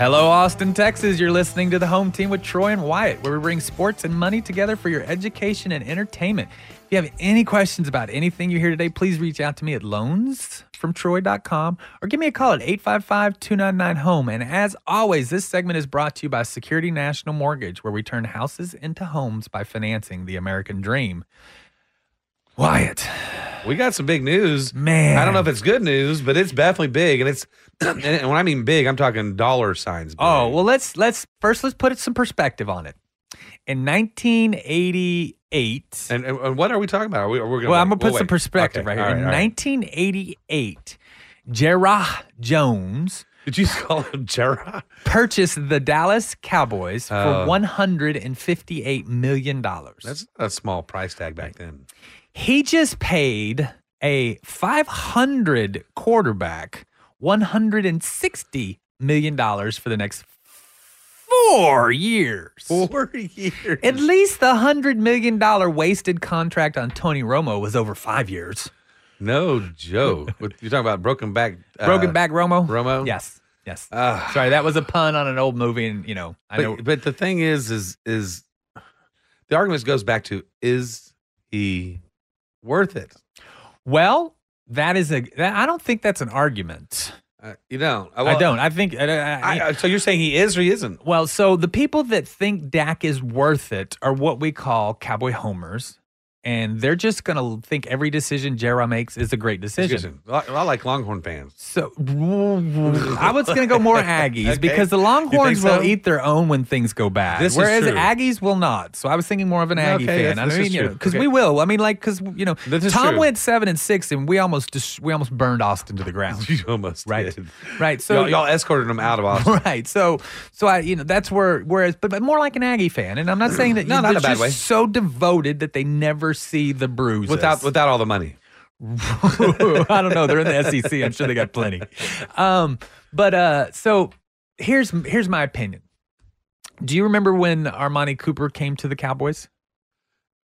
Hello, Austin, Texas. You're listening to the home team with Troy and Wyatt, where we bring sports and money together for your education and entertainment. If you have any questions about anything you hear today, please reach out to me at loansfromtroy.com or give me a call at 855 299 home. And as always, this segment is brought to you by Security National Mortgage, where we turn houses into homes by financing the American dream. Wyatt. We got some big news. Man. I don't know if it's good news, but it's definitely big. And it's and when I mean big, I'm talking dollar signs. Big. Oh, well let's let's first let's put some perspective on it. In 1988, And, and, and what are we talking about? Are we, are we gonna well, I'm gonna put We'll some wait. perspective Okay, right here. all In all 1988, Jerrah Jones Did you call him Gerard? purchased the Dallas Cowboys for Oh. 158 million dollars. That's a small price tag back then. He just paid a 500 quarterback 160 million dollars for the next four years. Four years. At least the hundred million dollar wasted contract on Tony Romo was over five years. No joke. You're talking about broken back. uh, Broken back Romo. Romo? Yes. Yes. Ah. Sorry, that was a pun on an old movie, and you know, I know. But, but the thing is, is is the argument goes back to is he worth it? Well, that is a. That, I don't think that's an argument. Uh, you don't. I don't. I think. I, I- I, I- so you're saying he is or he isn't? well, so the people that think Dak is worth it are what we call cowboy homers, and they're just gonna think every decision Jera makes is a great decision. I, I like Longhorn fans. So I was going to go more Aggies Okay. because the Longhorns so? will eat their own when things go bad, This is whereas. Aggies will not. So I was thinking more of an Aggie Okay, fan. that's- I mean, is you know, because Okay. we will. I mean, like, because you know, Tom true. went seven and six, and we almost just we almost burned Austin to the ground. You almost Right. did. Right. So y'all, y'all escorted him out of Austin. Right. So, so I, you know, that's where, whereas, but, but more like an Aggie fan. And I'm not saying that No, you- not a bad just way. so devoted that they never see the bruises. without without all the money. I don't know. They're in the SEC. I'm sure they got plenty. Um, but uh, so here's here's my opinion. Do you remember when Amari Cooper came to the Cowboys?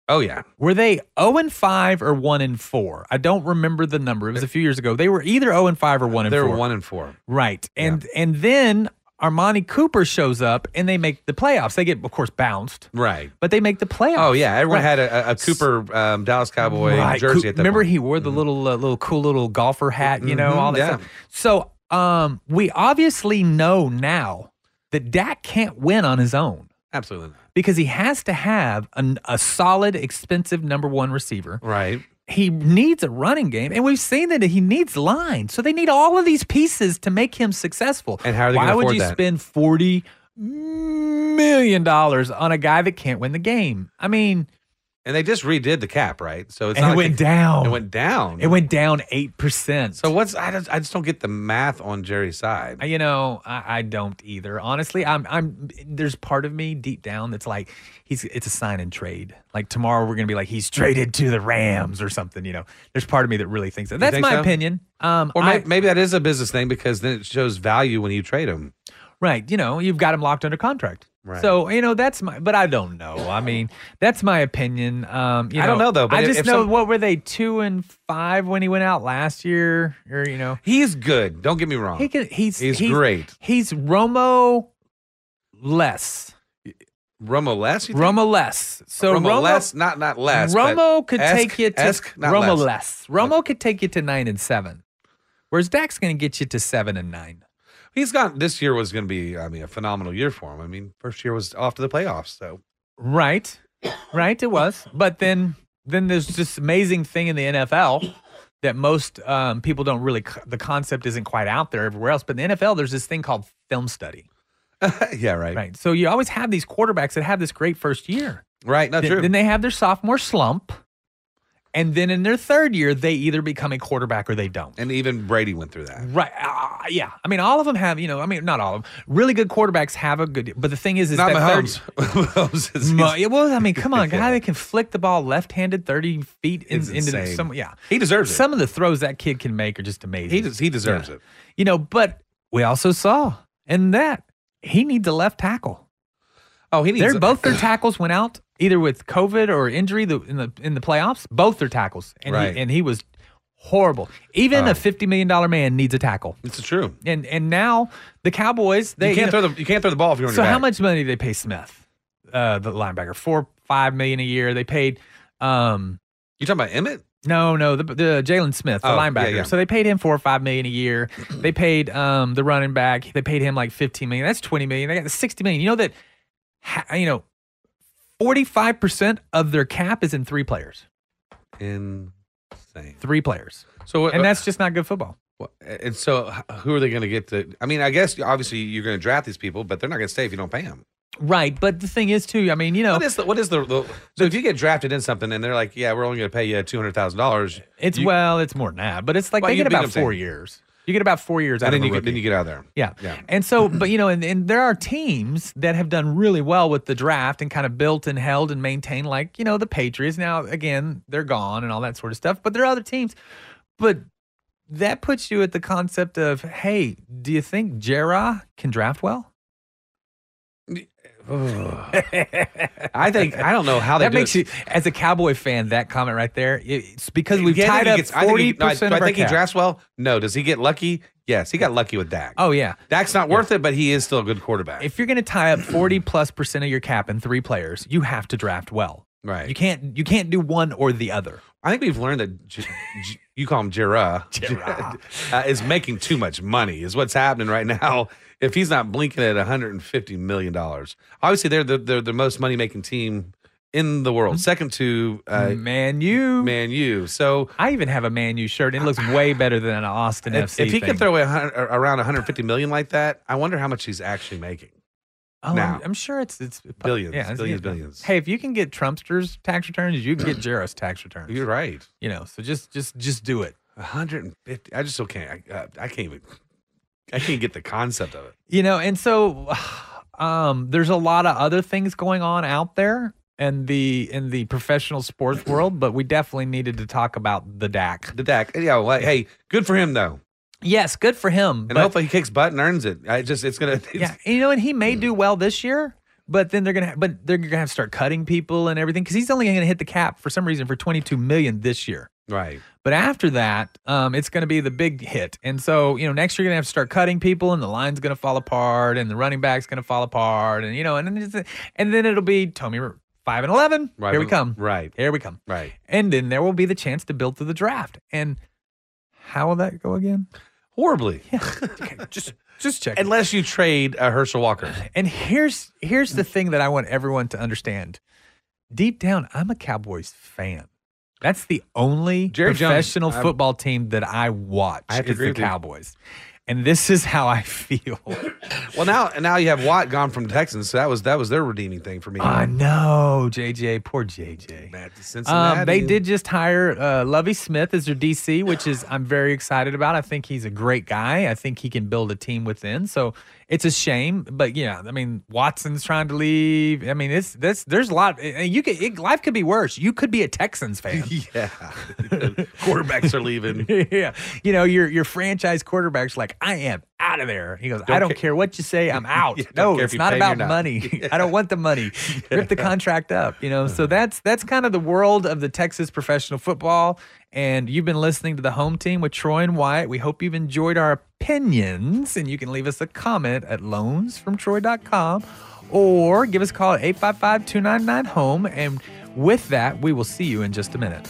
Oh yeah. Were they 0 and 5 or 1 and 4? I don't remember the number. It was a few years ago. They were either 0 and 5 or 1 and They 4. were one and four. Right. And and then Amari Cooper shows up and they make the playoffs. They get of course bounced, Right. but they make the playoffs. Oh yeah. Everyone Right. had a, a Cooper um, Dallas Cowboy Right. jersey Coo- at that Remember point. he wore the little uh, little cool little golfer hat, you know, Mhm, all that yeah. stuff. So um we obviously know now that Dak can't win on his own Absolutely not. because he has to have an, a solid, expensive number one receiver. Right. He needs a running game, and we've seen that he needs line. So they need all of these pieces to make him successful. And how are they Why would you that? spend forty million dollars on a guy that can't win the game? I mean, And they just redid the cap, right? So it's and not it like went down. It went down. It went down eight percent. So what's I just I just don't get the math on Jerry's side. you know, I, I don't either. Honestly, I'm I'm there's part of me deep down that's like he's it's a sign and trade. Like tomorrow we're gonna be like he's traded to the Rams or something. You know, there's part of me that really thinks that. That's think my so? opinion. Um, Or I- may, maybe that is a business thing because then it shows value when you trade him. right. You know, you've got him locked under contract. Right. So you know that's my, but I don't know. I mean, that's my opinion. Um, you I don't know, though, but I just if know some- what were they two and five when he went out last year, or you know, He's good. Don't get me wrong. he could. He's He's great. He's Romo less. Romo less. Romo less. So Romo, Romo less, not not less. Romo could esque- take you to esque, Romo less. less. Romo could take you to nine and seven, whereas Dak's going to get you to seven and nine. He's got this year was going to be, I mean, a phenomenal year for him. I mean, first year was off to the playoffs, so Right, right. It was, but then then there's this amazing thing in the NFL that most um, people don't really. The concept isn't quite out there everywhere else, but in the NFL, there's this thing called film study. yeah, right, right. Right. So you always have these quarterbacks that have this great first year. No, Th- true. Then they have their sophomore slump, and then in their third year, they either become a quarterback or they don't. and even Brady went through that. Right. Uh, yeah. I mean, all of them have, you know, I mean, not all of them. Really good quarterbacks have a good, but the thing is, is Not that Mahomes. third. Mahomes is, Mo- yeah, well, I mean, come on, Yeah. guy they can flick the ball left-handed, thirty feet in, into the, insane. some. Yeah, he deserves it. some of the throws that kid can make are just amazing. he des- he deserves Yeah. it. you know, but we also saw in that he needs a left tackle. Oh, he needs. They're both their tackles went out either with COVID or injury the, in the in the playoffs. Both are tackles, and Right. he, and he was horrible. Even Oh. a fifty million dollar man needs a tackle. It's true. And and now the Cowboys they you can't know- throw the you can't throw the ball if you're on So your how much money did they pay Smith, uh, the linebacker? Four five million a year. They paid. Um, You talking about Emmitt? no, no, the, the Jaylon Smith, the Oh, linebacker. yeah. So they paid him four or five million a year. They paid um the running back. They paid him like fifteen million. That's twenty million. They got the sixty million. You know that, you know, forty five percent of their cap is in three players. Insane. Three players, So what? and uh, that's just not good football. what- and so who are they going to get to? I mean, I guess obviously you're going to draft these people, but they're not going to stay if you don't pay them. Right, but the thing is too. I mean, you know, What is the what is the, the so if you get drafted in something and they're like, yeah, we're only going to pay you two hundred thousand dollars, it's you- well, it's more than that, but it's like Well, they get about them, saying. four years. You get about four years out and then of you get, then you get out of there. Yeah. Yeah. And so, but you know, and, and there are teams that have done really well with the draft and kind of built and held and maintained, like, you know, the Patriots. Now, again, they're gone and all that sort of stuff, but there are other teams. But that puts you at the concept of, hey, do you think Jera can draft well? I think I don't know how they that makes it. you, as a Cowboy fan, that comment right there, it's because we've Yeah, tied up gets- I think he- forty no, I- percent I think he drafts well? No. Does he get lucky? Yes, he got lucky with Dak. Oh yeah, Dak's not worth it, but he is still a good quarterback. if you're going to tie up 40 plus percent of your cap in three players, you have to draft well. Right. You can't you can't do one or the other. I think we've learned that J- J- you call him Jira, Jira. uh, is making too much money. Is what's happening right now. If he's not blinking at 150 million dollars, obviously they're the they're the most money making team in the Mm-hmm. world, second to uh, Man, you. Man U. So I even have a Man U shirt. It looks way better than an Austin if, FC. if he thing. can throw away a hun- around 150 million like that, I wonder how much he's actually making. oh, now. I'm, I'm sure it's it's Billions, Yeah, it's- billions, yeah. billions. Hey, if you can get Trumpster's tax returns, you can get Jaro's tax returns. You're right. You know, so just just just do it. 150. I just can't. I, uh, I can't even. I can't get the concept of it. You know, and so um, there's a lot of other things going on out there in the in the professional sports world, but we definitely needed to talk about the Dak. The Dak. Yeah. Well, hey, good for him though. Yes, good for him. And hopefully he kicks butt and earns it. I just it's gonna it's, yeah, you know, and he may do well this year, but then they're gonna, ha- but they're gonna have to start cutting people and everything because he's only gonna hit the cap for some reason for 22 million this year. Right. But after that, um, it's going to be the big hit. And so, you know, next year you're going to have to start cutting people and the line's going to fall apart and the running back's going to fall apart. And, you know, and then, and then it'll be Tommy 5 and 11. Right. Here we come. Right. Here we come. Right. And then there will be the chance to build through the draft. And how will that go again? Horribly. Okay, just, just check. Unless you trade a Herschel Walker. And here's here's the thing that I want everyone to understand. Deep down, I'm a Cowboys fan. That's the only Jerry Jones, professional I'm- football team that I watch. I have to is agree the with you. Cowboys. And this is how I feel. Well, now and now you have Watt gone from Texans, so that was that was their redeeming thing for me. I know, JJ. Poor JJ. Back to Cincinnati. Um, they did just hire uh, Lovie Smith as their DC, which is I'm very excited about. I think he's a great guy. I think he can build a team within. So it's a shame, but yeah, I mean Watson's trying to leave. I mean it's this. There's a lot. You could it, life could be worse. You could be a Texans fan. Yeah. Quarterbacks are leaving. yeah, you know your your franchise quarterback's like I am out of there. He goes, Don't I don't ca- care what you say, I'm out. No, it's not pay me or about not. money. I don't want the money. Rip the contract up. You know, so uh-huh. that's that's kind of the world of the Texas professional football. And you've been listening to the home team with Troy and Wyatt. We hope you've enjoyed our opinions, and you can leave us a comment at loansfromtroy.com or give us a call at 855 299 home. And with that, we will see you in just a minute.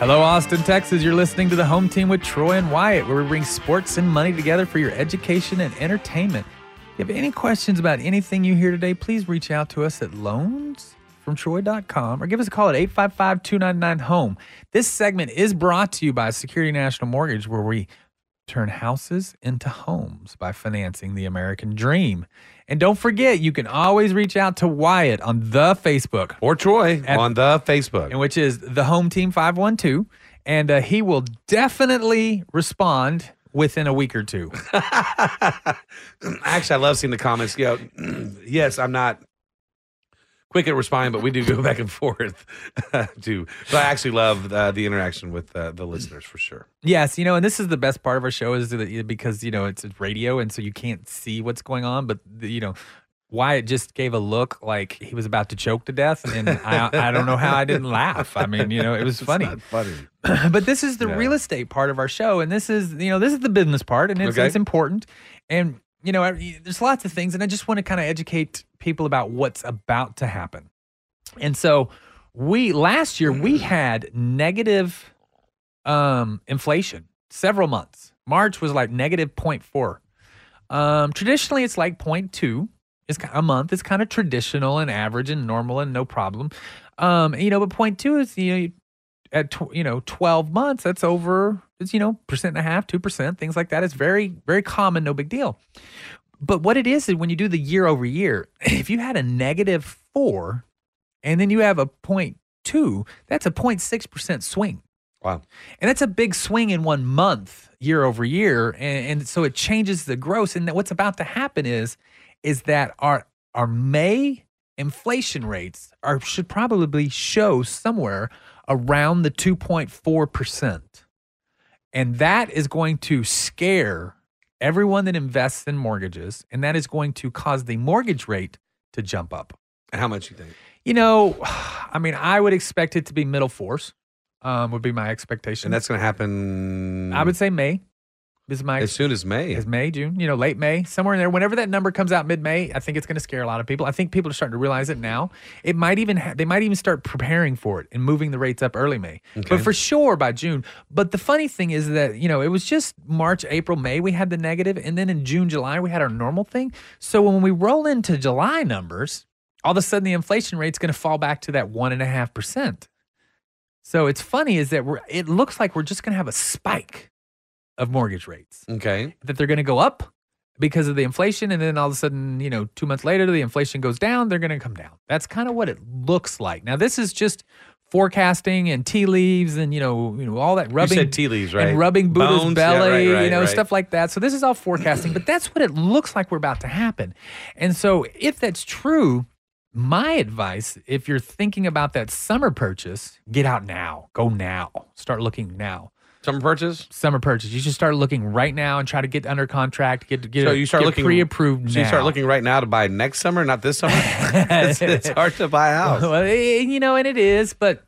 Hello, Austin, Texas. You're listening to the home team with Troy and Wyatt, where we bring sports and money together for your education and entertainment. If you have any questions about anything you hear today, please reach out to us at loansfromtroy.com or give us a call at 855 299 home. This segment is brought to you by Security National Mortgage, where we turn houses into homes by financing the American dream. And don't forget, you can always reach out to Wyatt on the Facebook Or Troy At- on the Facebook. and which is the home team 512 and uh, he will definitely respond within a week or two Actually, I love seeing the comments. Go, yes, I'm not quick at responding, but we do go back and forth too. So I actually love uh, the interaction with uh, the listeners for sure. yes you know and this is the best part of our show is that because you know it's radio and so you can't see what's going on but you know Wyatt just gave a look like he was about to choke to death, and I, I don't know how I didn't laugh. I mean, you know, it was funny. funny. but this is the Yeah. real estate part of our show, and this is you know this is the business part, and it's, Okay. it's important. And you know, there's lots of things, and I just want to kind of educate people about what's about to happen. And so, we last year we had negative um, inflation several months. March was like negative 0.4. Um, traditionally, it's like 0.2 is a month. It's kind of traditional and average and normal and no problem. Um, you know, but 0.2 is you know you- at tw- you know 12 months. That's over. It's you know percent and a half, two percent, things like that. It's very very common, no big deal. But what it is is when you do the year over year, if you had a negative four, and then you have a 0.2, that's a 0.6 percent swing. Wow. And that's a big swing in one month, year over year. And, and so it changes the gross. And what's about to happen is, is that our our May inflation rates are should probably show somewhere around the 2.4%. And that is going to scare everyone that invests in mortgages. And that is going to cause the mortgage rate to jump up. How much you think? You know, I mean, I would expect it to be middle force, um, would be my expectation. And that's going to happen. I would say May. Is my as soon as May. is May, June, you know, late May, somewhere in there. Whenever that number comes out mid May, I think it's going to scare a lot of people. I think people are starting to realize it now. It might even ha- they might even start preparing for it and moving the rates up early May, Okay. but for sure by June. But the funny thing is that you know it was just March, April, May we had the negative, and then in June, July we had our normal thing. So when we roll into July numbers, all of a sudden the inflation rate's going to fall back to that one and a half percent. So it's funny is that we're it looks like we're just going to have a spike of mortgage rates. Okay. That they're going to go up because of the inflation and then all of a sudden, you know, 2 months later the inflation goes down, they're going to come down. That's kind of what it looks like. Now this is just forecasting and tea leaves and you know, you know all that rubbing said tea leaves, right? And rubbing Buddha's Bones, yeah, belly, right, you know, right. stuff like that. So this is all forecasting, but that's what it looks like we're about to happen. And so if that's true, my advice, if you're thinking about that summer purchase, get out now. Go now. Start looking now. Summer purchase? Summer purchase. You should start looking right now and try to get under contract, get get So you start looking pre-approved So you start looking right now to buy next summer, not this summer. it's, it's hard to buy a house, Well, eh, you know, and it is, but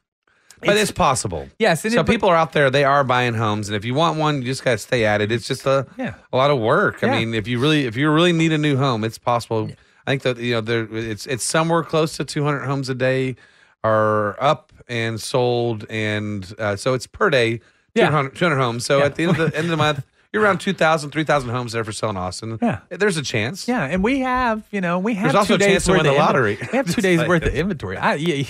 but it's, possible. Yes, and so it- people are out there; they are buying homes, and if you want one, you just got to stay at it. It's just a Yeah. a lot of work. I mean, if you really if you really need a new home, it's possible. I think that you know there it's it's somewhere close to 200 homes a day are up and sold, and uh, so it's per day. Yeah. 200, 200 homes. So Yeah. at the end of the end of the month, you're around 2,000, 3,000 homes there for selling Austin. Yeah. There's a chance. Yeah, and we have, you know, we have There's also two a days chance to worth win the lottery. We have two days like- worth of inventory. I, you,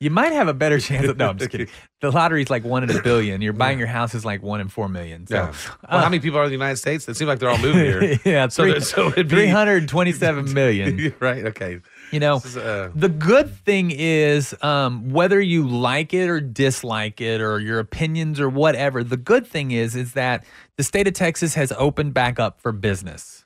you might have a better chance. Of, no, I'm just kidding. The lottery's like one in a billion. You're buying your house is like one in four million. So, Yeah. Well, how many people are in the United States? It seems like they're all moving here. yeah, So, three, so it'd be 327 million. right. Okay. You know, is, uh, the good thing is um, whether you like it or dislike it or your opinions or whatever. The good thing is is that the state of Texas has opened back up for business.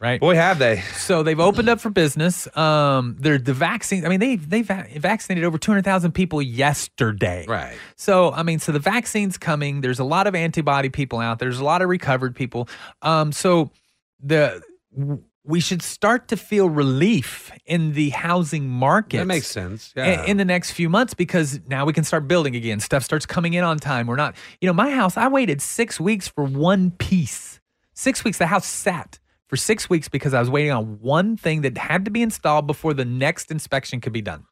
Right. Boy, have they. So they've opened up for business. Um, they're the vaccine. I mean, they they va- vaccinated over two hundred thousand people yesterday. Right. So I mean, so the vaccine's coming. There's a lot of antibody people out. there. There's a lot of recovered people. Um, so the we should start to feel relief in the housing market. That makes sense. Yeah. In the next few months, because now we can start building again. Stuff starts coming in on time. We're not, you know, my house. I waited six weeks for one piece. Six weeks. The house sat for six weeks because I was waiting on one thing that had to be installed before the next inspection could be done.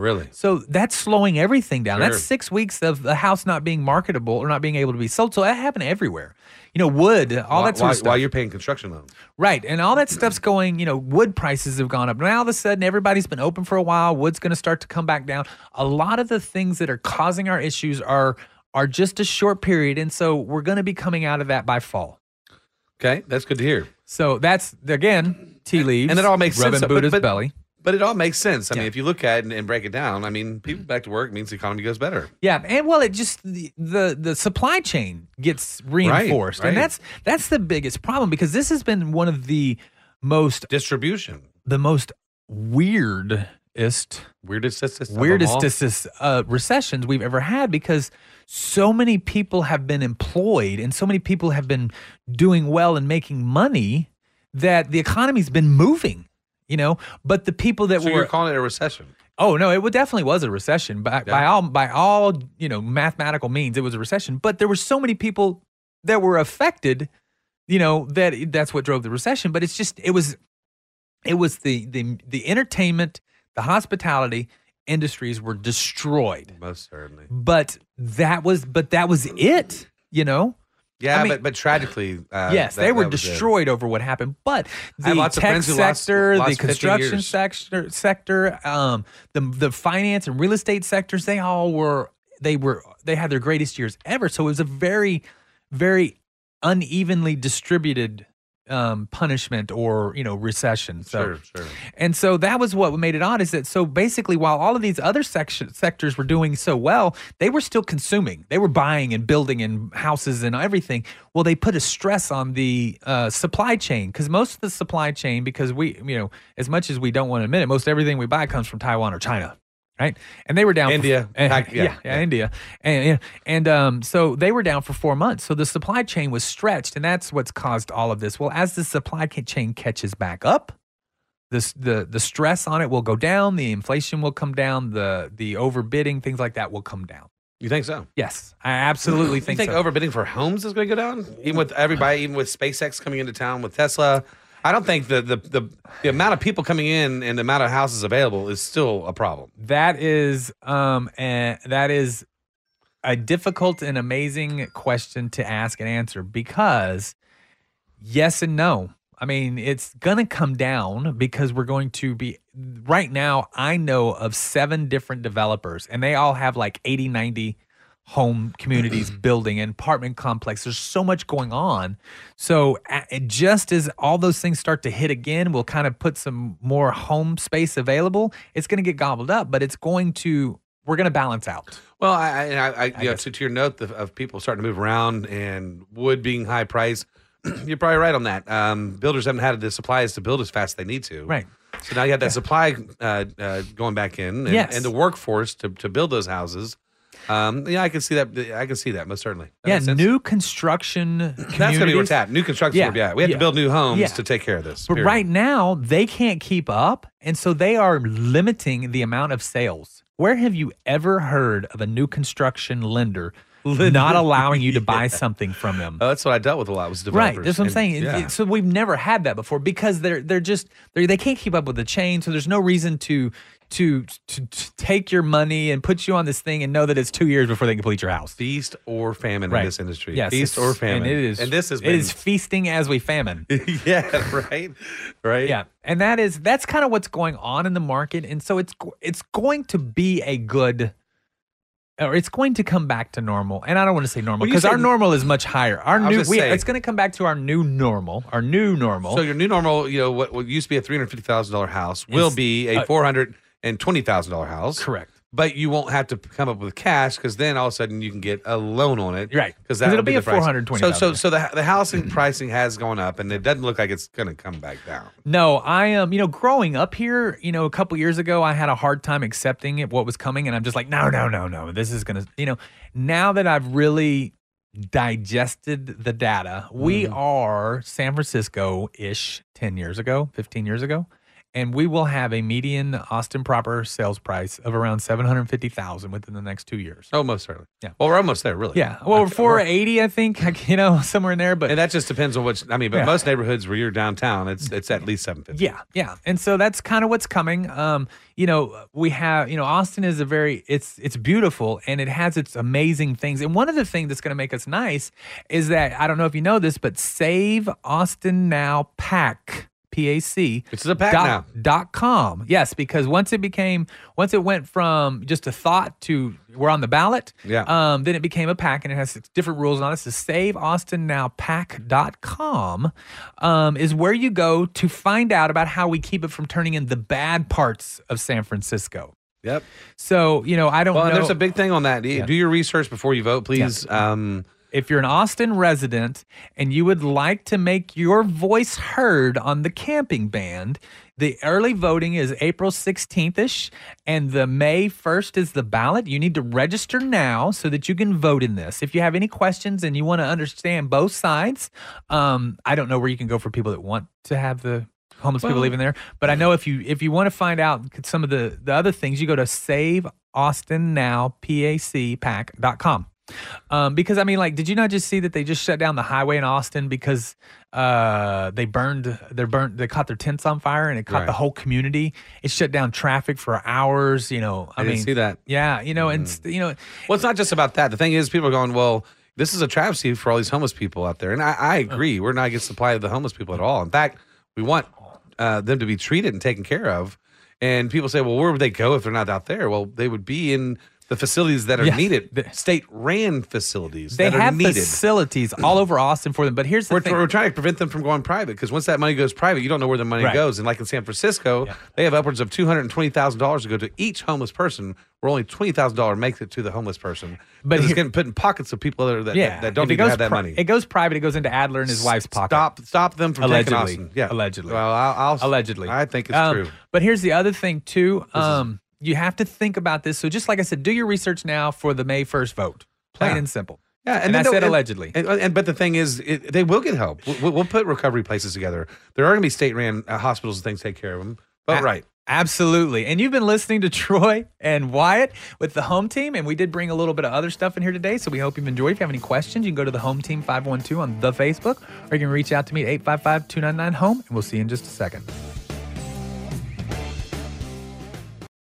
Really. So that's slowing everything down. That's six weeks of the house not being marketable or not being able to be sold. So that happened everywhere. You know, wood, all while, that sort while, of stuff. while you're paying construction loans. Right. And all that stuff's going, you know, wood prices have gone up. Now all of a sudden everybody's been open for a while. Wood's going to start to come back down. A lot of the things that are causing our issues are are just a short period. And so we're going to be coming out of that by fall. Okay, that's good to hear. So that's again, tea leaves. And it all makes rubbing sense. but- Buddha's but, belly. But it all makes sense. I mean, if you look at it and, and break it down, I mean, people back to work means the economy goes better. Yeah, and well, it just the the, the supply chain gets reinforced, right. and that's that's the biggest problem because this has been one of the most Distribution. the most weirdest Weirdest, weirdest uh, recessions we've ever had because so many people have been employed and so many people have been doing well and making money that the economy's been moving. You know, but the people that So were you're calling it a recession. Oh no, it definitely was a recession. By by all by all you know mathematical means, it was a recession. But there were so many people that were affected, you know that that's what drove the recession. But it's just it was it was the the the entertainment, the hospitality industries were destroyed. Most certainly. But that was but that was it. You know. Yeah, I mean- but but tragically, uh, yes, that- they were was it. destroyed over what happened. But the tech who lost- sector, lost the construction sector, sector, um, the the finance and real estate sectors, they all were they were they had their greatest years ever. So it was a very, very unevenly distributed um, punishment or you know recession. So Sure, sure. and so that was what made it odd is that so basically while all of these other section, sectors were doing so well, they were still consuming. They were buying and building and houses and everything. Well, they put a stress on the uh, supply chain because most of the supply chain, because we, you know, as much as we don't want to admit it, most everything we buy comes from Taiwan or China. Right, and they were down. India. for, yeah, yeah, yeah. India, and yeah, and um, so they were down for four months. So the supply chain was stretched, and that's what's caused all of this. Well, as the supply chain catches back up, this the the stress on it will go down, the inflation will come down, the the overbidding, things like that will come down. You think so? Yes, I absolutely think. You think, think so. overbidding for homes is going to go down, even with everybody, even with SpaceX coming into town with Tesla? I don't think the the the, the amount of people coming in and the amount of houses available is still a problem. That is um and that is a difficult and amazing question to ask and answer because yes and no. I mean, it's going to come down because we're going to be right now I know of 7 different developers and they all have like 80 90 home communities building and apartment complex. There's so much going on. So just as all those things start to hit again, we'll kind of put some more home space available. It's going to get gobbled up, but it's going to we're going to balance out. Well, I, I, I, I you know, to, to your note of, of people starting to move around and wood being high price, you're probably right on that. Um, builders haven't had the supplies to build as fast as they need to. Right. So now you have that supply uh, uh, going back in, and, Yes. and the workforce to, to build those houses. Um, yeah, I can see that. I can see that most certainly. That yeah, new construction That's going to be where it's communities. at. New construction. Yeah, Yeah, we have yeah. to build new homes Yeah. to take care of this. But period. right now, they can't keep up. And so they are limiting the amount of sales. Where have you ever heard of a new construction lender not allowing you to buy something from them? Oh, that's what I dealt with a lot was Right, developers. that's what I'm And- saying. Yeah. So we've never had that before because they're they're just they're, they can't keep up with the chain. So there's no reason to to to, to take your money and put you on this thing and know that it's two years before they complete your house. Feast or famine Right. in this industry. Yes, Feast or famine. and it is. And this has been is feasting as we famine. yeah, right, right. Yeah, and that is that's kind of what's going on in the market, and so it's it's going to be a good, or it's going to come back to normal. And I don't want to say normal Well, because our normal is much higher. Our new, we, it's going to come back to our new normal. Our new normal. So your new normal, you know, what, what used to be a three hundred fifty thousand dollar house will be a uh, four hundred and twenty thousand dollar house. Correct. But you won't have to come up with cash because then all of a sudden you can get a loan on it. Right. Because it'll that'll be a the price. 420,000. So so so the the housing pricing has gone up and it doesn't look like it's going to come back down. No, I am. Um, you know, growing up here, you know, a couple years ago, I had a hard time accepting it, what was coming, and I'm just like, no, no, no, no. This is gonna, you know. Now that I've really digested the data, we Mm-hmm. are San Francisco ish ten years ago, fifteen years ago, and we will have a median Austin proper sales price of around seven hundred fifty thousand within the next two years. Almost certainly. Yeah. Well, we're almost there, really. Yeah, well, we're four eighty, I think, like, you know, somewhere in there, but And that just depends on which. I mean, but Yeah. most neighborhoods where you're downtown, it's it's at least seven fifty. Yeah, yeah, and so that's kind of what's coming. Um, you know, we have, you know, Austin is a very, it's it's beautiful and it has its amazing things. And one of the things that's going to make us nice is that I don't know if you know this, but Save Austin Now PAC. PAC. It's a pack dot, now. Dot com. Yes, because once it became, once it went from just a thought to we're on the ballot, Yeah. um, then it became a pack and it has different rules on it. So saveaustennowpack.com um, is where you go to find out about how we keep it from turning in the bad parts of San Francisco. Yep. So, you know, I don't Well, know. there's a big thing on that. Do do your research before you vote, please. Um, if you're an Austin resident and you would like to make your voice heard on the camping band, the early voting is April 16th ish, and the May 1st is the ballot. You need to register now so that you can vote in this. If you have any questions and you want to understand both sides, um, I don't know where you can go for people that want to have the homeless people living there, but I know if you if you want to find out some of the the other things, you go to save Austin now saveaustennowpacpack.com. Um, because I mean, like, did you not just see that they just shut down the highway in Austin because uh, they burned, they burned, they caught their tents on fire and it caught the whole community. It shut down traffic for hours. You know, I, I didn't mean, see that. Yeah, you know, and you know, Well, it's not just about that. The thing is, people are going, well, this is a travesty for all these homeless people out there. And I, I agree. We're not getting supply of the homeless people at all. In fact, we want uh, them to be treated and taken care of. And people say, well, where would they go if they're not out there? Well, they would be in the facilities that are Yes. needed, state ran facilities they that are have needed. facilities all over Austin for them. But here's the We're, thing: we're trying to prevent them from going private because once that money goes private, you don't know where the money Right. goes. And like in San Francisco, they have upwards of two hundred and twenty thousand dollars to go to each homeless person, where only twenty thousand dollars makes it to the homeless person. But it's getting put in pockets of people that, are, that, yeah, that, don't if need it to goes have that pri- money. It goes private. It goes into Adler and his wife's pocket. Stop, stop them from allegedly. taking Austin. Yeah, allegedly. Well, I'll, I'll allegedly. I think it's Um, true. But here's the other thing too. Um, you have to think about this. So just like I said, do your research now for the May 1st vote. Plain Yeah. and simple. Yeah, and, then I said and- allegedly. And, and but the thing is, it, they will get help. We'll, we'll put recovery places together. There are going to be state-ran uh, hospitals and things take care of them. But A- right, Absolutely. And you've been listening to Troy and Wyatt with the home team. And we did bring a little bit of other stuff in here today. So we hope you've enjoyed. If you have any questions, you can go to the home team 512 on the Facebook or you can reach out to me at 855 299 home. And we'll see you in just a second.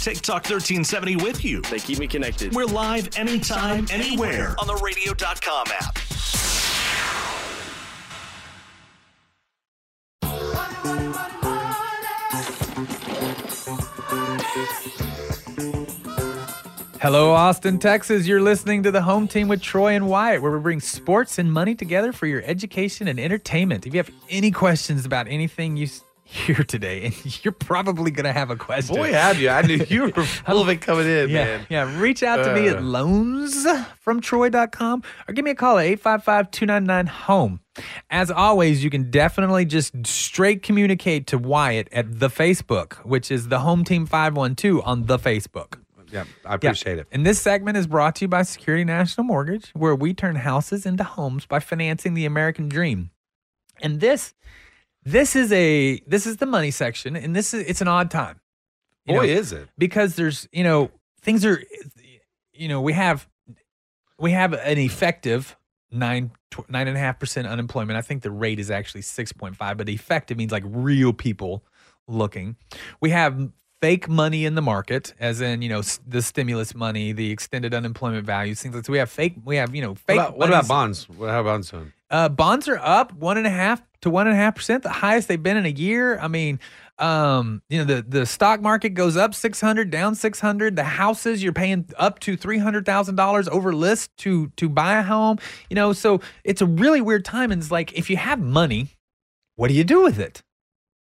Take Talk 1370 with you. They keep me connected. We're live anytime, anywhere on the radio.com app. Hello, Austin, Texas. You're listening to the home team with Troy and Wyatt, where we bring sports and money together for your education and entertainment. If you have any questions about anything you hear today, and you're probably going to have a question. Boy, have you. I knew you were full of it coming in, yeah, man. Yeah, reach out to me at Uh. loansfromtroy.com or give me a call at 855-299-HOME. As always, you can definitely just straight communicate to Wyatt at the Facebook, which is the Home Team 512 on the Facebook. Yeah, I appreciate it. And this segment is brought to you by Security National Mortgage, where we turn houses into homes by financing the American dream. And this this is a this is the money section, and this is it's an odd time. You Boy, know, is it. because there's you know things are you know we have we have an effective nine nine and a half percent unemployment. I think the rate is actually six point five, but effective means like real people looking. We have fake money in the market, as in you know the stimulus money, the extended unemployment values, things like. So we have fake. We have you know What fake. about, what about bonds? What, how about bonds doing? Uh, bonds are up one and a half to one and a half percent, the highest they've been in a year. I mean, um, you know, the the stock market goes up six hundred, down six hundred. The houses you're paying up to three hundred thousand dollars over list to to buy a home. You know, so it's a really weird time. And it's like if you have money, what do you do with it?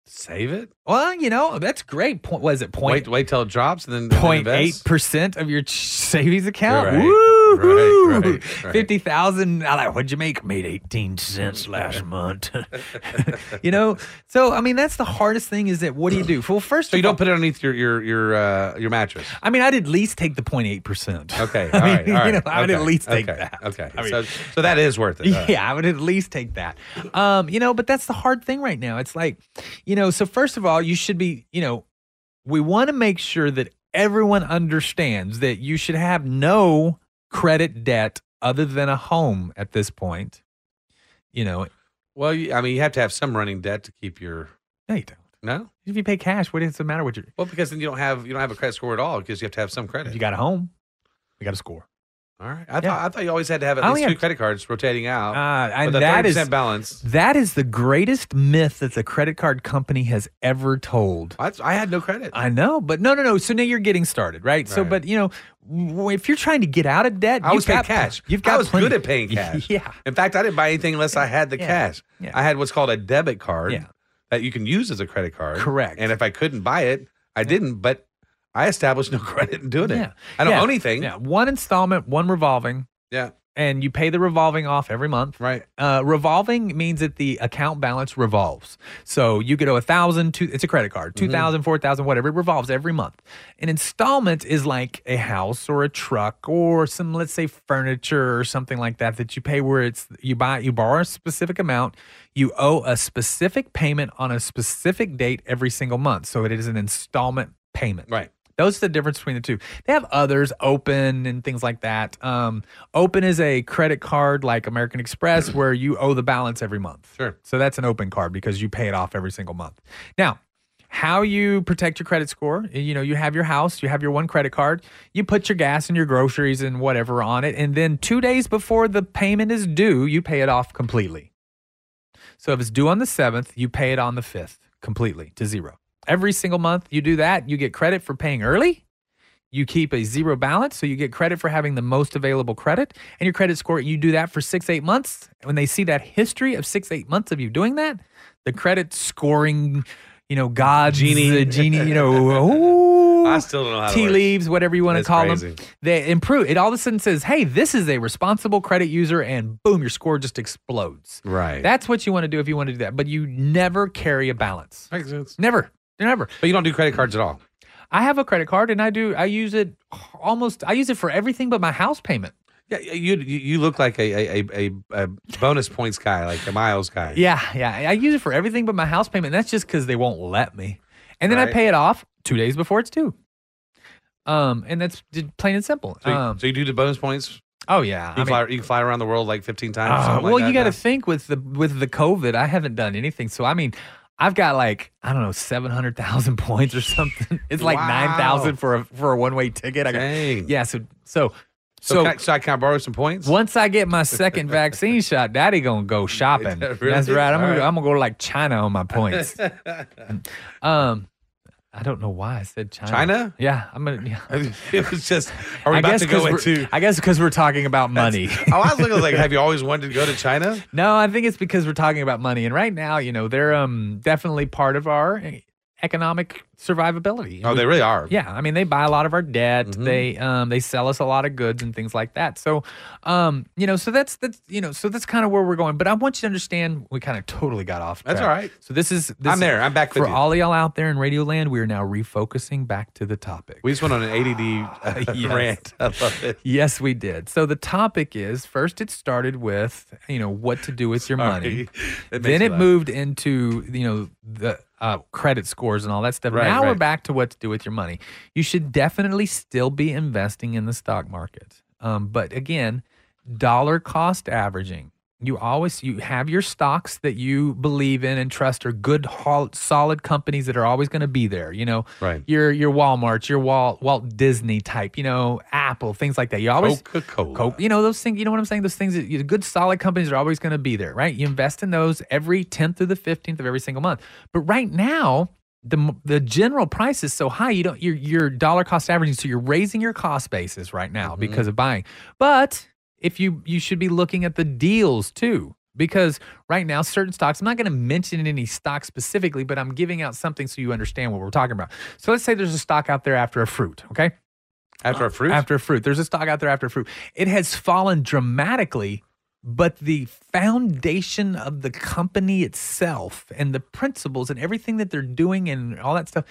Save it? Well, you know, that's great. Point was it point Wait, wait till it drops and then, point eight percent of your savings account. Right, Woo! Right, right, right. Fifty thousand. What'd you make? Made eighteen cents last month. you know, so I mean, that's the hardest thing. Is that what do you do? Well, first, So you of all- you don't put it underneath your your your uh, your mattress. I mean, I'd at least take the 0.8 percent. Okay, I mean, right, all right. you know, I would at least take okay, that. Okay, I mean- so so that is worth it. All. Yeah, I would at least take that. Um, you know, but that's the hard thing right now. It's like, you know, so first of all, you should be, you know, we want to make sure that everyone understands that you should have no credit debt other than a home at this point. You know, Well, I mean, you have to have some running debt to keep your. no, you don't. No. If you pay cash, what does it matter what you Well, because then you don't have you don't have a credit score at all because you have to have some credit. you got a home, you got a score. All right. I thought I thought you always had to have at I least only two have- credit cards rotating out. Uh, and that is 30% balance. that is the greatest myth that the credit card company has ever told. I, I had no credit. I know, but no, no, no. So now you're getting started, right? So, but you know, if you're trying to get out of debt, I was got cash. You've got I was plenty- good at paying cash. Yeah, In fact, I didn't buy anything unless I had the Yeah. cash. Yeah. I had what's called a debit card Yeah. that you can use as a credit card. Correct. And if I couldn't buy it, I didn't. But I established no credit in doing it. yeah. I don't Yeah. own anything. Yeah, one installment, one revolving, Yeah. and you pay the revolving off every month. Right. Uh, revolving means that the account balance revolves. So you could owe a thousand, two, it's a credit card, Mm-hmm. two thousand, four thousand, whatever. It revolves every month. An installment is like a house or a truck or some, let's say, furniture or something like that that you pay where it's you buy, you borrow a specific amount, you owe a specific payment on a specific date every single month. So it is an installment payment. Right. Those are the difference between the two. They have others, Open and things like that. Um, Open is a credit card like American Express where you owe the balance every month. Sure. So that's an open card because you pay it off every single month. Now, how you protect your credit score, you know, you have your house, you have your one credit card, you put your gas and your groceries and whatever on it, and then two days before the payment is due, you pay it off completely. So if it's due on the 7th, you pay it on the 5th completely to zero. Every single month you do that, you get credit for paying early. You keep a zero balance, so you get credit for having the most available credit. And your credit score, you do that for six, eight months. When they see that history of six, eight months of you doing that, the credit scoring, you know, God's Genie. uh, genie, you know, ooh, I still don't know how tea work. leaves, whatever you want to call crazy. them. They improve. It all of a sudden says, hey, this is a responsible credit user, and boom, your score just explodes. Right. That's what you want to do if you want to do that. But you never carry a balance. Makes sense. Never. Never. But you don't do credit cards at all. I have a credit card and I do I use it almost I use it for everything but my house payment. Yeah, you you look like a a, a, a bonus points guy, like a miles guy. Yeah, yeah. I use it for everything but my house payment. That's just because they won't let me. And then I pay it off two days before it's due. Um, and that's plain and simple. So, you- um, so you do the bonus points. oh yeah, You I can, mean- fly, you can fly around the world like 15 times. Uh, well, like you got to think with the with the COVID, I haven't done anything. So I mean, I've got like I don't know seven hundred thousand points or something. It's like Wow. nine thousand for a for a one way ticket. I got, Dang. yeah. So so So, so. can I, so I can I borrow some points? once I get my second vaccine shot, Daddy gonna go shopping. Really? That's right. I'm gonna, right. I'm gonna go to like China on my points. um, I don't know why I said China. China? Yeah, I'm gonna. Yeah. it was just. Are we I about guess to go into? I guess because we're talking about money. oh, I was looking like, have you always wanted to go to China? No, I think it's because we're talking about money, and right now, you know, they're um definitely part of our economic survivability. Oh, they really are. Yeah, I mean, they buy a lot of our debt. Mhm. They um they sell us a lot of goods and things like that. So, um, you know, so that's that's you know, so that's kind of where we're going. But I want you to understand, we kind of totally got off. That's all right. So this is this I'm there. I'm back for all y'all out there in Radio Land. We are now refocusing back to the topic. We just went on an ADD uh, Yes. rant. I love it. Yes, we did. So the topic is first it started with, you know, what to do with your money. It then it laugh. moved into, you know, the uh, credit scores and all that stuff. Right, now we're back to what to do with your money. You should definitely still be investing in the stock market. Um, but again, dollar cost averaging. You always you have your stocks that you believe in and trust are good, solid companies that are always going to be there. You know, Right. Your your Walmart, your Walt Walt Disney type. You know, Apple, things like that. You always Coca-Cola. Coke, you know those things. You know what I'm saying? Those things that you, good, solid companies are always going to be there, right? You invest in those every 10th through the 15th of every single month. But right now, the the general price is so high. You don't your your dollar cost averaging, so you're raising your cost basis right now mm-hmm. because of buying. But if you you should be looking at the deals too. Because right now, certain stocks, I'm not going to mention any stock specifically, but I'm giving out something so you understand what we're talking about. So let's say there's a stock out there after a fruit, okay? After a fruit? After a fruit. There's a stock out there after a fruit. It has fallen dramatically, but the foundation of the company itself and the principles and everything that they're doing and all that stuff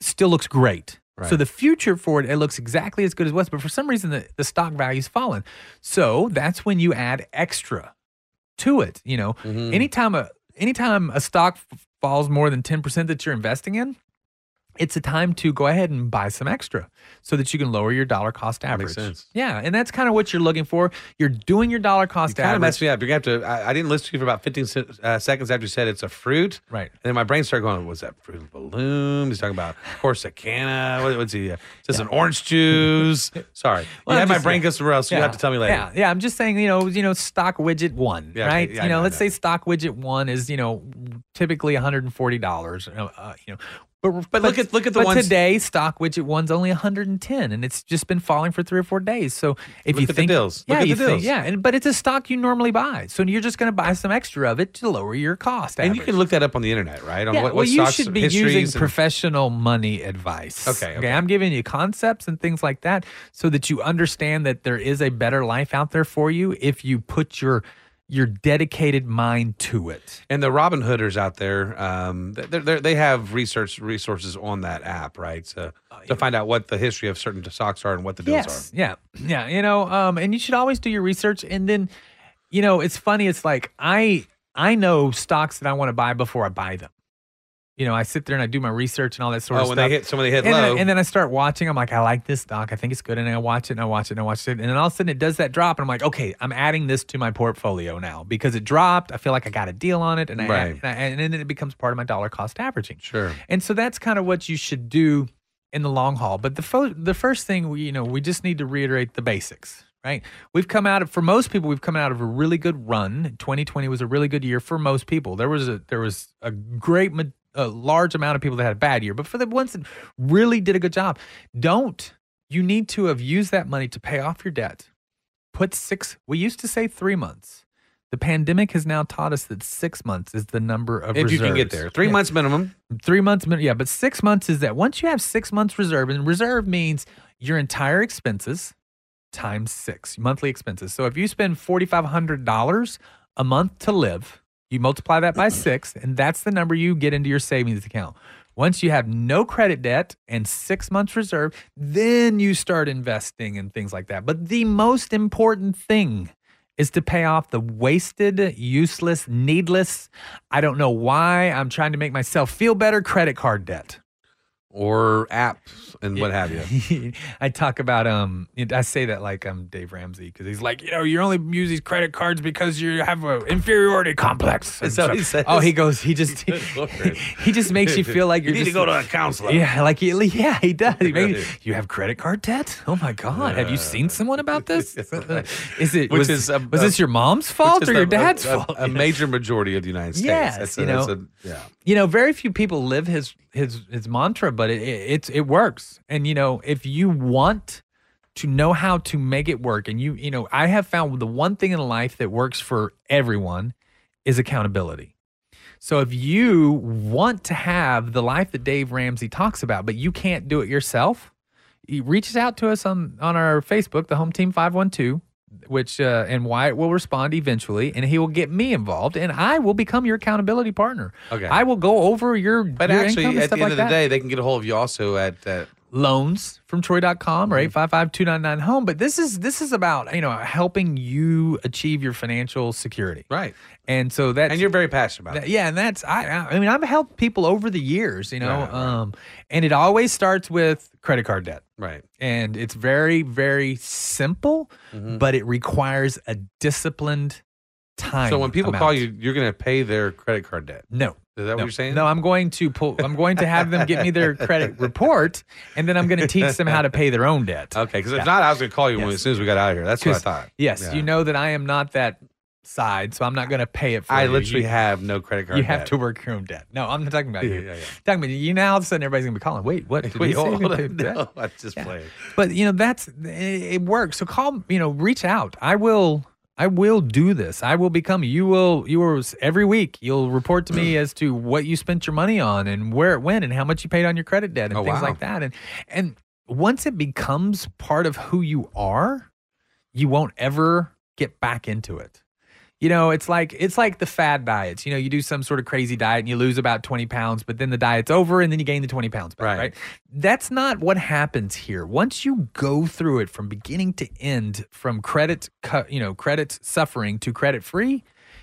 still looks great. So the future for it, it looks exactly as good as was, but for some reason the, the stock value's fallen. So that's when you add extra to it. You know, Mhm. anytime a anytime a stock f- falls more than 10% that you're investing in, it's a time to go ahead and buy some extra so that you can lower your dollar cost average. Makes sense. Yeah, and that's kind of what you're looking for. You're doing your dollar cost Kind of average. messed me up. You're gonna have to. I, I didn't listen to you for about 15 se- uh, seconds after you said it's a fruit. Right. And then my brain started going, "Was that fruit balloon?" He's talking about Corsicana. What, what's he? Uh, just an orange juice. Sorry. Well, you had my brain saying- go somewhere else. so You have to tell me later. Yeah, yeah. I'm just saying, you know, you know, stock widget one, Yeah, right? yeah, you know, know, let's know. say stock widget one is, you know, typically 140 dollars. Uh, you know, but But look at- look at the but ones- today. Stock widget one's only 110, and it's just been falling for three or four days. So if you think, deals. yeah, Look at you the think, yeah, and but it's a stock you normally buy, so you're just going to buy some extra of it to lower your cost. And you can look that up on the internet, right? On Yeah, what, well, what you should be using and- professional money advice. Okay, okay. I'm giving you concepts and things like that so that you understand that there is a better life out there for you if you put your your dedicated mind to it. And the Robin Hooders out there, um, they're, they're, they have research resources on that app, right? So to find out what the history of certain stocks are and what the deals Yes. Yeah. Yeah. You know, um, and you should always do your research. And then, you know, it's funny. It's like I I know stocks that I want to buy before I buy them. You know, I sit there and I do my research and all that sort Oh, of stuff. hit- so when they hit and low. then, and then I start watching. I'm like, I like this stock. I think it's good, and I watch it and I watch it and I watch it, and then all of a sudden it does that drop, and I'm like, okay, I'm adding this to my portfolio now because it dropped. I feel like I got a deal on it, and I, Right. and, I and then it becomes part of my dollar cost averaging. Sure. And so that's kind of what you should do in the long haul. But the fo- the first thing we, you know, we just need to reiterate the basics, right? We've come out of for most people, we've come out of a really good run. 2020 was a really good year for most people. There was a there was a great ma- a large amount of people that had a bad year, but for the ones that really did a good job, don't you need to have used that money to pay off your debt. Put 6 we used to say 3 months. The pandemic has now taught us that 6 months is the number of If you can get there. Three Yeah. months minimum. Three months, min- yeah, but six months is that once you have six months reserve, and reserve means your entire expenses times six monthly expenses. So if you spend forty five hundred dollars a month to live, you multiply that by six, and that's the number you get into your savings account. Once you have no credit debt and six months reserve, then you start investing and things like that. But the most important thing is to pay off the wasted, useless, needless, I don't know why I'm trying to make myself feel better credit card debt. Or apps and what have you. I talk about um I say that like I'm Dave Ramsey because he's like, you know, you only use these credit cards because you have an inferiority complex. That what he says? Oh, he goes, he just Lord. he just makes you feel like You need to go to a counselor. Yeah, like he, yeah, he does. He makes- you have credit card debt? Oh my god, have you seen someone about this? Is it Which was, is a- was this your mom's fault or your a- dad's a, fault? A, major majority of the United States. Yes, That's you that's know. yeah. You know, very few people live his his his mantra, but it, it it's it works. And you know, if you want to know how to make it work, and you you know, I have found the one thing in life that works for everyone is accountability. So if you want to have the life that Dave Ramsey talks about, but you can't do it yourself, he reaches out to us on on our Facebook, the Home Team Five One Two, which uh, and Wyatt will respond eventually, and he will get me involved, and I will become your accountability partner. Okay. I will go over your But your actually, at the end like of the that. day, they can get a hold of you also at uh, loans from troy.com or 855-299 home but this is this is about you know helping you achieve your financial security right and so that and you're very passionate about that- it. yeah, and that's I. I mean, I've helped people over the years, you know, Right, right. um, and it always starts with credit card debt, Right. and it's very, very simple, Mm-hmm. but it requires a disciplined time. So when people amount. call you, you're going to pay their credit card debt. no. Is that what you're saying? No, I'm going to pull. I'm going to have them get me their credit report, and then I'm going to teach them how to pay their own debt. Okay, because if not, I was going to call you Yes. as soon as we got out of here. That's what I thought. Yes, Yeah. you know that I am not that side, so I'm not going to pay it for. I you. literally You- have no credit card You have debt. to work your own debt. No, I'm not talking about Yeah, you. yeah, yeah. Talking about you. Now all of a sudden everybody's gonna be calling. Wait, what? Did Wait, hold on. No, I just Yeah. playing. But you know that's it, it works. So call. You know, reach out. I will. I will do this. I will become. You will. You will every week. You'll report to me as to what you spent your money on and where it went and how much you paid on your credit debt and Oh, things wow. like that. And and once it becomes part of who you are, you won't ever get back into it. You know, it's like it's like the fad diets. You know, you do some sort of crazy diet and you lose about 20 pounds, but then the diet's over and then you gain the 20 pounds back, Right. right? That's not what happens here. Once you go through it from beginning to end, from credit you know, credit suffering to credit free,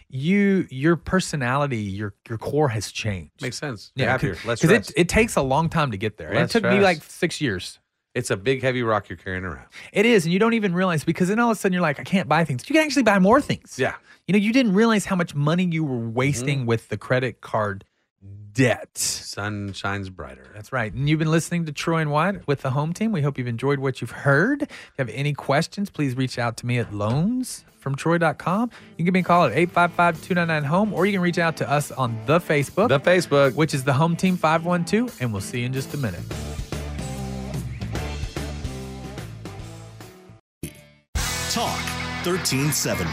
you your personality, your your core has changed. Makes sense. Less Because it, it takes a long time to get there. It took me like six years. It's a big, heavy rock you're carrying around. It is, and you don't even realize because then all of a sudden you're like, I can't buy things. You can actually buy more things. Yeah. You know, you didn't realize how much money you were Mm-hmm. wasting with the credit card debt. Sun shines brighter. That's right. And you've been listening to Troy and Wyatt with the home team. We hope you've enjoyed what you've heard. If you have any questions, please reach out to me at loansfromtroy.com. You can give me a call at 855-299-HOME or you can reach out to us on the Facebook. The Facebook. Which is the Home Team 512 and we'll see you in just a minute. Talk 1370.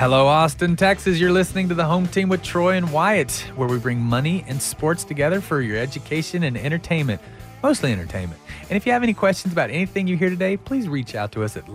Hello, Austin, Texas. You're listening to the home team with Troy and Wyatt, where we bring money and sports together for your education and entertainment, mostly entertainment. And if you have any questions about anything you hear today, please reach out to us at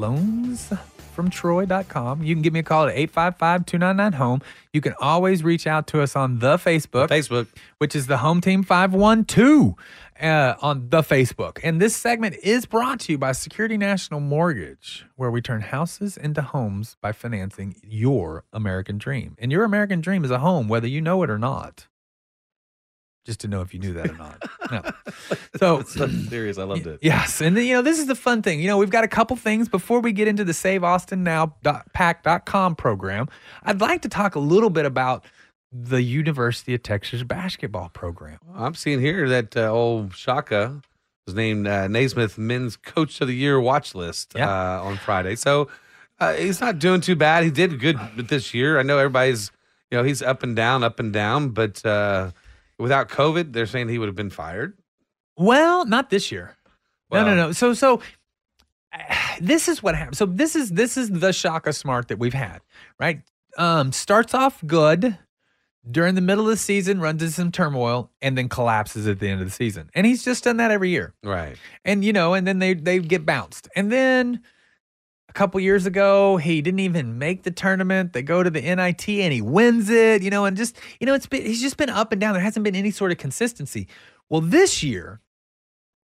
loansfromtroy.com. You can give me a call at 855 299 home. You can always reach out to us on the Facebook, Facebook, which is the Home Team 512 uh, on the Facebook. And this segment is brought to you by Security National Mortgage, where we turn houses into homes by financing your American dream. And your American dream is a home, whether you know it or not. Just to know if you knew that or not. No. So, so serious. I loved it. Yes. And then, you know, this is the fun thing. You know, we've got a couple things before we get into the save austin SaveAustinNow.pack.com program. I'd like to talk a little bit about the University of Texas basketball program. I'm seeing here that uh, old Shaka was named uh, Naismith Men's Coach of the Year watch list Yeah. uh, on Friday. So uh, he's not doing too bad. He did good this year. I know everybody's, you know, he's up and down, up and down, but uh, without COVID, they're saying he would have been fired. Well, not this year. no, no, no. So, so uh, this is what happens. So this is this is the Shaka Smart that we've had, right? Um, starts off good during the middle of the season, runs into some turmoil, and then collapses at the end of the season. And he's just done that every year. Right. And you know, and then they they get bounced. And then couple years ago, he didn't even make the tournament. They go to the NIT and he wins it, you know, and just you know, it's been he's just been up and down. There hasn't been any sort of consistency. Well, this year,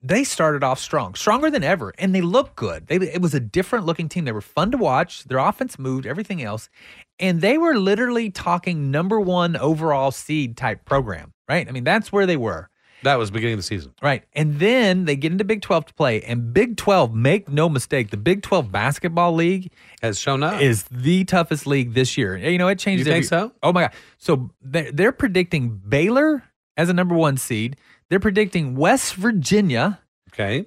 they started off strong, stronger than ever, and they looked good. They, it was a different looking team. They were fun to watch. Their offense moved, everything else, and they were literally talking number one overall seed type program, right? I mean, that's where they were. That was beginning of the season. Right. And then they get into Big 12 to play. And Big 12, make no mistake, the Big 12 basketball league has shown up. Is the toughest league this year. You know, it changes. You think every- so? Oh my God. So they're, they're predicting Baylor as a number one seed. They're predicting West Virginia, Okay.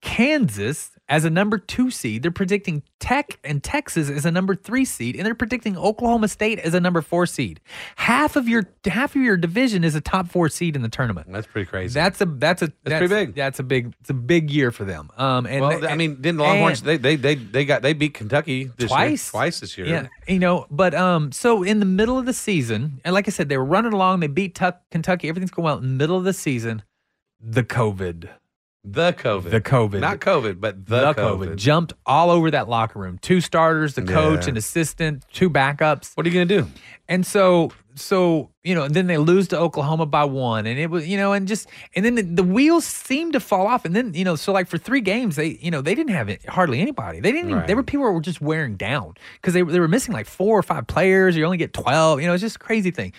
Kansas as a number two seed. They're predicting Tech and Texas as a number three seed, and they're predicting Oklahoma State as a number four seed. Half of your half of your division is a top four seed in the tournament. That's pretty crazy. That's a that's a that's, pretty big. That's a big it's a big year for them. Um, and well, they- I mean, didn't Longhorns? They, they they they got they beat Kentucky this twice year, twice this year. Yeah, you know, but um, so in the middle of the season, and like I said, they were running along. They beat Tuck, Kentucky. Everything's going well. In the middle of the season, the COVID, The COVID, the COVID, not COVID, but the, the COVID. jumped all over that locker room. Two starters, the coach, Yeah. an assistant, two backups. What are you gonna do? And so, so you know, and then they lose to Oklahoma by one, and it was you know, and just and then the, the wheels seemed to fall off, and then you know, so like for three games, they you know they didn't have it, hardly anybody. They didn't. Even, Right. There were people were just wearing down because they they were missing like four or five players. You only get twelve. You know, it's just a crazy thing.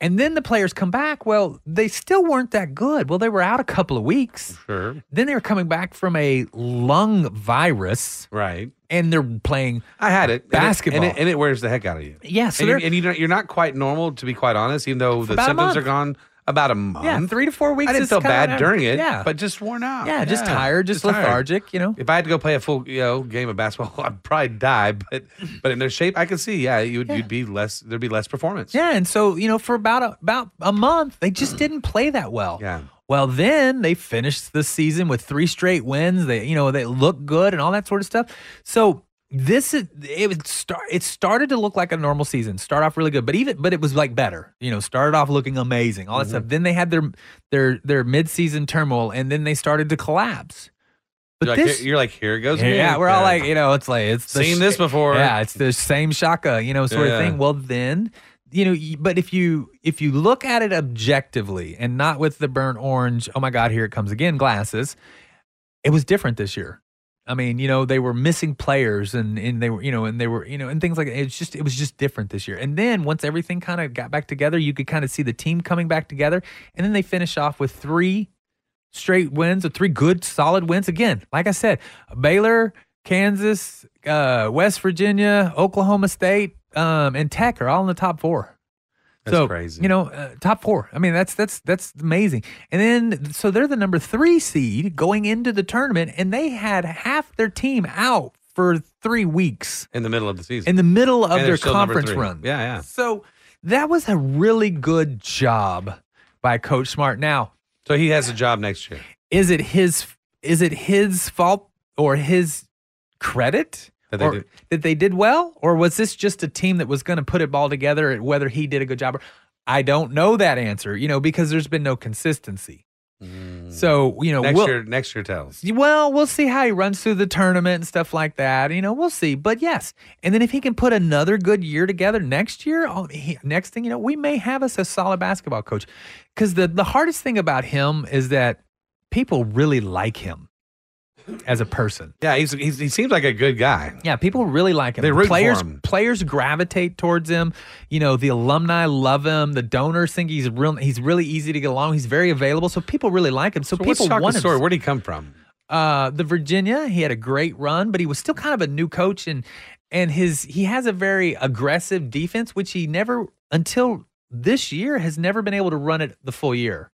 And then the players come back. Well, they still weren't that good. Well, they were out a couple of weeks. Sure. Then they were coming back from a lung virus, Right. And they're playing. I had it. And it- Basketball. and it, and it wears the heck out of you. Yeah, so and, you're, and you're not quite normal, to be quite honest. Even though the symptoms are gone, about a month. Yeah, three to four weeks. I didn't feel bad during it. Yeah, but just worn out. Yeah, just tired, just lethargic, you know. If I had to go play a full, you know, game of basketball, I'd probably die. But but in their shape, I could see. Yeah, you would you'd be less. There'd be less performance. Yeah, and so you know, for about a, about a month, they just didn't play that well. Yeah. Well, then they finished the season with three straight wins. They, you know, they look good and all that sort of stuff. So this is it. would Start. It started to look like a normal season. Start off really good, but even but it was like better. You know, started off looking amazing. All that mm-hmm. stuff. Then they had their their their mid season turmoil, and then they started to collapse. But You're like, this, here- you're like, here it goes yeah, yeah, we're all like, you know, it's like it's Seen this before. Yeah, it's the same shaka, you know, sort Yeah. of thing. Well, then, you know, but if you if you look at it objectively and not with the burnt orange, oh my God, here it comes again, glasses. It was different this year. I mean, you know, they were missing players and and they were, you know, and they were, you know, and things like. It's just it was just different this year. And then once everything kind of got back together, you could kind of see the team coming back together. And then they finish off with three straight wins or three good solid wins again like i said baylor kansas uh, west virginia oklahoma state um, and tech are all in the top four That's so crazy. you know uh, top four i mean that's that's that's amazing and then so they're the number three seed going into the tournament and they had half their team out for three weeks in the middle of the season. in the middle of And their conference run Yeah, yeah. so that was a really good job by coach smart now So he has a job next year. is it his is it his fault or his credit That they or did- that they did well or was this just a team that was going to put it all together whether he did a good job or I don't know that answer you know because there's been no consistency so you know Mm. next we'll, year, next year tells. well, we'll see how he runs through the tournament and stuff like that. You know, we'll see. But yes, and then if he can put another good year together next year, oh, he, next thing you know, we may have us a solid basketball coach. Because the the hardest thing about him is that people really like him as a person. Yeah, he's, he's he seems like a good guy. Yeah, people really like him. They root for players him. players gravitate towards him. You know, the alumni love him. The donors think he's real. He's really easy to get along. He's very available, so people really like him. So, So people want him. story? Where did he come from? Uh, the Virginia, he had a great run, but he was still kind of a new coach, and and his he has a very aggressive defense, which he never until this year has never been able to run it the full year.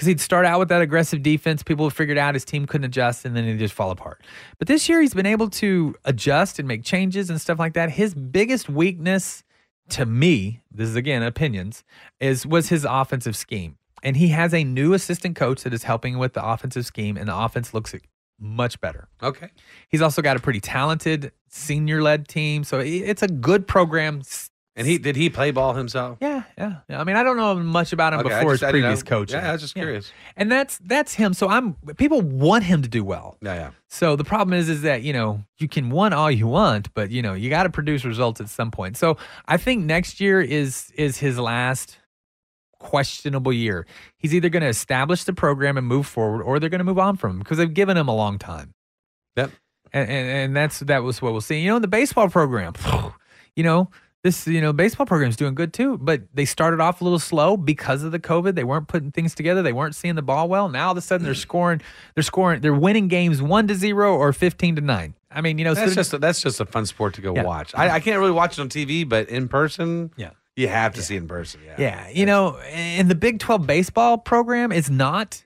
Because he'd start out with that aggressive defense, people figured out his team couldn't adjust, and then it just fall apart. But this year, he's been able to adjust and make changes and stuff like that. His biggest weakness, to me, this is again opinions, is was his offensive scheme. And he has a new assistant coach that is helping with the offensive scheme, and the offense looks much better. Okay. He's also got a pretty talented senior led team, so it's a good program. And he did he play ball himself? Yeah, yeah, yeah. I mean, I don't know much about him Okay, before just- his previous coach. Yeah, I was just curious. And that's that's him. So I'm people want him to do well. Yeah, yeah. So the problem is, is that you know you can want all you want, but you know you got to produce results at some point. So I think next year is is his last questionable year. He's either going to establish the program and move forward, or they're going to move on from him because they've given him a long time. Yep. And, and and that's that was what we'll see. You know, in the baseball program, you know, this you know baseball program's doing good too, but they started off a little slow because of the COVID. They weren't putting things together. They weren't seeing the ball well. Now all of a sudden they're mm. scoring. They're scoring. They're winning games one to zero or fifteen to nine. I mean, you know, That's so just a, that's just a fun sport to go Yeah. watch. I, I can't really watch it on TV, but in person, Yeah. you have to see it in person. Yeah, Yeah, you know, and the Big 12 baseball program is not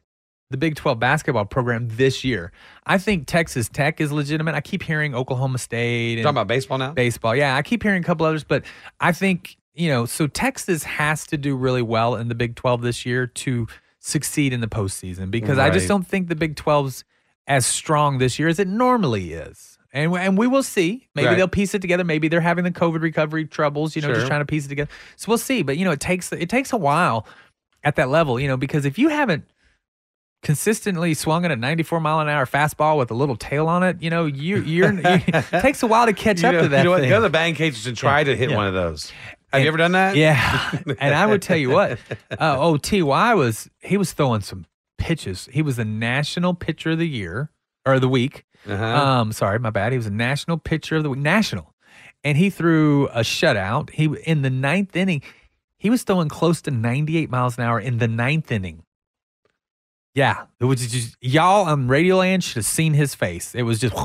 the Big 12 basketball program this year. I think Texas Tech is legitimate. I keep hearing Oklahoma State. And Talking about baseball now. baseball. Yeah, I keep hearing a couple others, but I think, you know, so Texas has to do really well in the Big 12 this year to succeed in the postseason because I just don't think the Big 12's as strong this year as it normally is. And, and we will see. Maybe Right. they'll piece it together. Maybe they're having the COVID recovery troubles, you know, Sure. just trying to piece it together. So we'll see. But you know, it takes it takes a while at that level, you know, because if you haven't consistently swung at a 94 mile an hour fastball with a little tail on it, you know, you you're you, it takes a while to catch You up know, to that. you know what? thing. Go to the batting cages and try to hit yeah. one of those. Have And- you ever done that? Yeah. and I would tell you what, uh, oh, Ty was he was throwing some pitches. He was the national pitcher of the year or the week. Uh-huh. Um, sorry, my bad. He was a national pitcher of the week, national, and he threw a shutout. He in the ninth inning, he was throwing close to 98 miles an hour in the ninth inning. Yeah, it was just y'all on Radio Land should have seen his face. It was just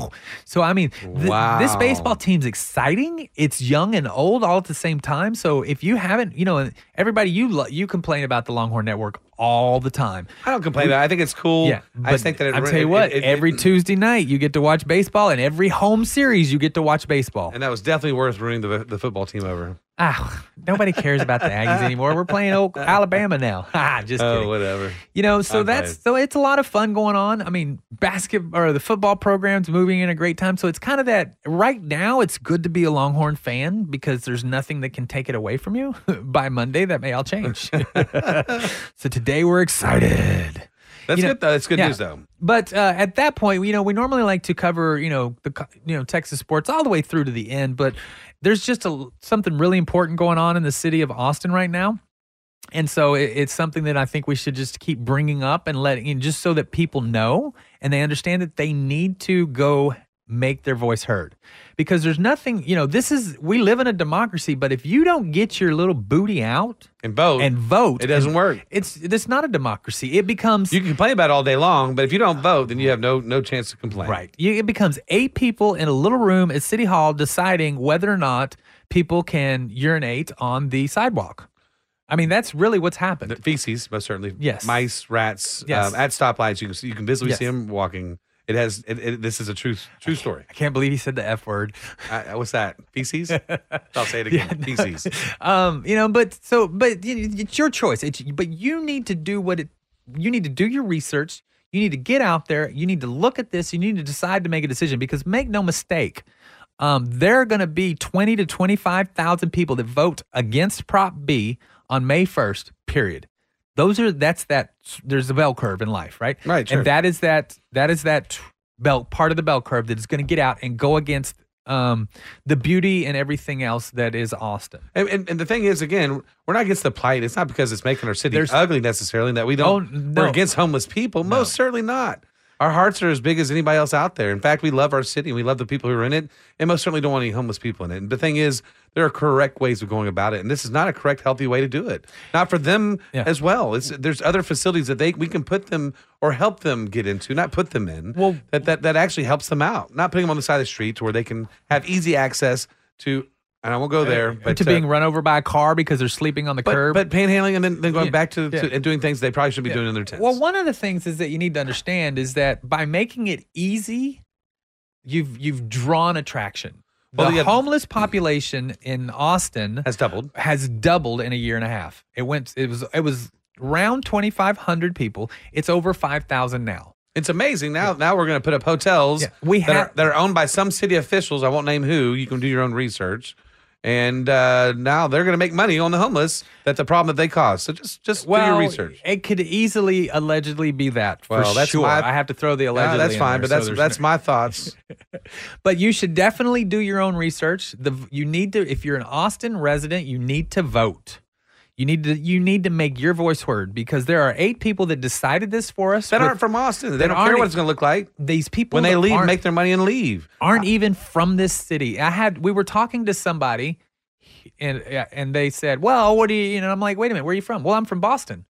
so. I mean, th- this baseball team's exciting. It's young and old all at the same time. So if you haven't, you know, everybody you lo- you complain about the Longhorn Network all the time. I don't complain about it. I think it's cool. Yeah, I just think that it, I'm tell you what. it- every Tuesday night you get to watch baseball, and every home series you get to watch baseball. and that was definitely worth ruining the the football team over. Ah, nobody cares about the Aggies anymore. We're playing old Alabama now. Ah, just Oh, kidding. whatever. You know, so I'm that's so it's a lot of fun going on. I mean, basketball or the football program's moving in a great time. So it's kind of that right now. It's good to be a Longhorn fan because there's nothing that can take it away from you. By Monday, that may all change. so today we're excited. That's You know, good though. It's good yeah. news though. But uh, at that point, you know, we normally like to cover, you know, the you know Texas sports all the way through to the end. But there's just a, something really important going on in the city of Austin right now, and so it, it's something that I think we should just keep bringing up and letting, and just so that people know and they understand that they need to go make their voice heard because there's nothing you know this is we live in a democracy but if you don't get your little booty out And vote. and vote It doesn't work. it's it's not a democracy it becomes You can complain about it all day long, but if you don't vote, then you have no no chance to complain. Right. You, it becomes eight people in a little room at City Hall deciding whether or not people can urinate on the sidewalk. I mean, that's really what's happened. The feces, most certainly. Yes. Mice, rats. Yes. Um, at stoplights, you can you can visibly Yes. see them walking. It has. It, it, this is a true true story. I can't believe he said the F word. I, what's that? Feces. I'll say it again. Feces. Um, you know, but so, but it's your choice. It's, but you need to do what it, you need to do your research. You need to get out there. You need to look at this. You need to decide to make a decision because make no mistake, um, there are going to be 20 to 25,000 people that vote against Prop B on May 1st, period. Those are, that's that, there's a bell curve in life, right? Right, sure. And that is that, that is that bell, part of the bell curve that is going to get out and go against um, the beauty and everything else that is Austin. And, and, and the thing is, again, we're not against the plight. It's not because it's making our city There's- ugly necessarily that we don't. Oh, no. We're against homeless people. Most certainly not. Our hearts are as big as anybody else out there. In fact, we love our city and we love the people who are in it, and most certainly don't want any homeless people in it. And the thing is, there are correct ways of going about it, and this is not a correct, healthy way to do it. Not for them Yeah. as well. It's, there's other facilities that they we can put them or help them get into, not put them in. Well- that that that actually helps them out. Not putting them on the side of the street to where they can have easy access to. And I won't go there, but to uh, being run over by a car because they're sleeping on the but, curb. but panhandling and then, then going Yeah, back to, yeah. to and doing things they probably should be doing in their tents. well, one of the things is that you need to understand is that by making it easy, you've you've drawn attraction. The yeah. homeless population in Austin has doubled. has doubled in a year and a half. It went it was it was around 2500 people. It's over 5000 now. It's amazing. Now now we're going to put up hotels Yeah, we that, are, that are owned by some city officials. I won't name who. You can do your own research. And uh, now they're going to make money on the homeless. That's a problem that they cause. So just just do your research. It could easily allegedly be that for Well, that's sure. my- I have to throw the Yeah, allegedly. that's in fine, there, but that's there's that's no- my thoughts. But you should definitely do your own research. The you need to if you're an Austin resident, you need to vote. You need to you need to make your voice heard because there are eight people that decided this for us. That with- aren't from Austin. They don't care what it's going to look like. These people When they leave, make their money and leave. aren't even from this city. I had we were talking to somebody, and and they said, "Well, what do you?" You know, I'm like, "Wait a minute, where are you from?" Well, I'm from Boston.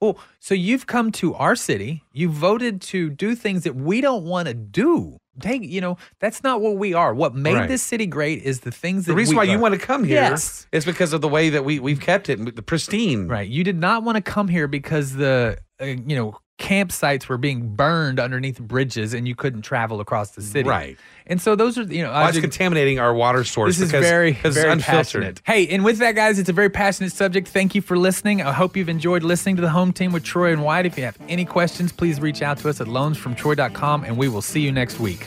Well, so you've come to our city. You voted to do things that we don't want to do. Take, you know, that's not what we are. What made Right. this city great is the things that The reason why you want to come here Yes. is because of the way that we we've kept it, the pristine. Right. You did not want to come here because the uh, you know campsites were being burned underneath bridges and you couldn't travel across the city. Right. And so those are you know I it's contaminating our water source? This is very, because very it's unfiltered. passionate. Hey, and with that, guys, it's a very passionate subject. Thank you for listening. I hope you've enjoyed listening to the home team with Troy and Wyatt. If you have any questions, please reach out to us at loansfromtroy.com, and we will see you next week.